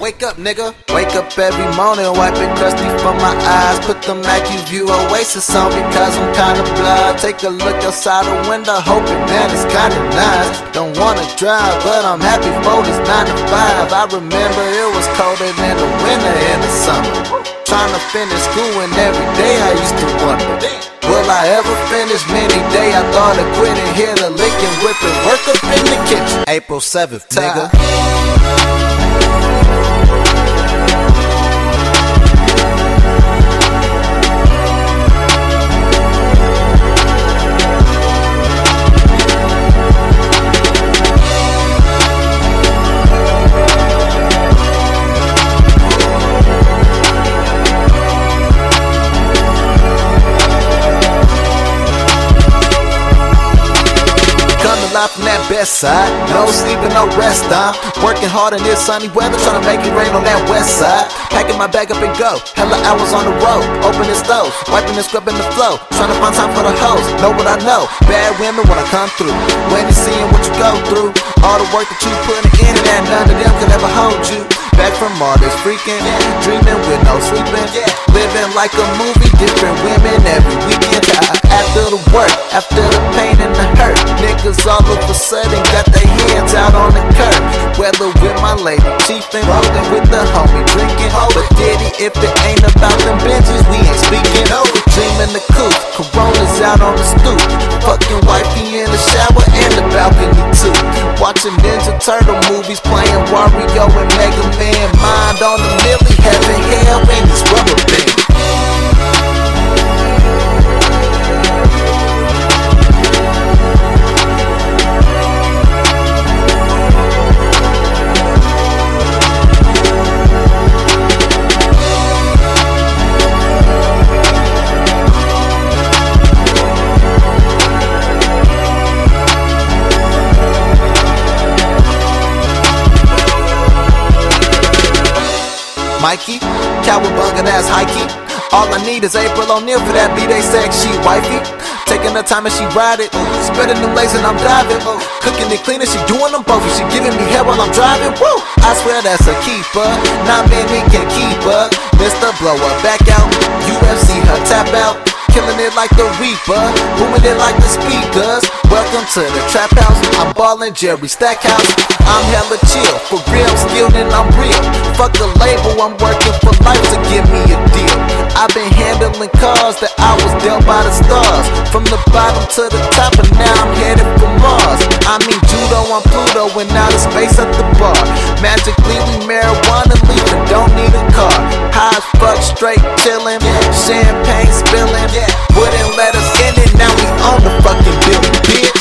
Wake up, nigga. Wake up every morning, wiping crusty from my eyes. Put the Acuvue Oasys on because I'm kinda blind. Take a look outside the window, hoping that it's kinda nice. Don't wanna drive, but I'm happy for this 9 to 5. I remember it was colder than the winter in the summer. Trying to finish school, and every day I used to wonder. Will I ever finish? Many day I thought of quitting. Hear the licking, whipping, work up in the kitchen. April 7th, nigga. From that best side. No sleeping, no rest time. Working hard in this sunny weather, trying to make it rain on that west side. Packing my bag up and go. Hella hours on the road. Opening stove, wiping and scrubbing the flow. Trying to find time for the hoes. Know what I know. Bad women wanna come through. When you seeing what you go through. All the work that you putting in and that none of them could ever hold you. Back from all this freaking, dreaming with no sleeping. Living like a movie, different women every weekend. After the work, after the pain and the hurt, niggas all of a sudden got their hands out on the curb. Whether with my lady, chiefin', rolling with the homie, Watching Ninja Turtle movies, playing Wario and Mega Man. Mind on the Mikey, cowabunga, that's hikey. All I need is April O'Neil for that B-Day sex, she wifey. Taking her time and she ride it. Spreading them legs and I'm driving. Oh, cooking and cleaning, she doing them both. And she giving me hair while I'm driving. Woo! I swear that's a keeper. Not many can keep her. Mr. Blower back out. UFC her tap out. Killing it like the Reaper, booming it like the speakers. Welcome to the trap house. I'm ballin' Jerry Stackhouse. I'm hella chill, for real, skilled and I'm real. Fuck the label, I'm working for life to give me a deal. I've been handling cars that I was dealt by the stars. From the bottom to the top, and now I'm headed for Mars. I mean judo on Pluto and out of space at the bar. Magically we marijuana leaving, don't need a car just fucked straight chillin'. Champagne spillin'. Wouldn't let us in it, now we own the fucking building, bitch.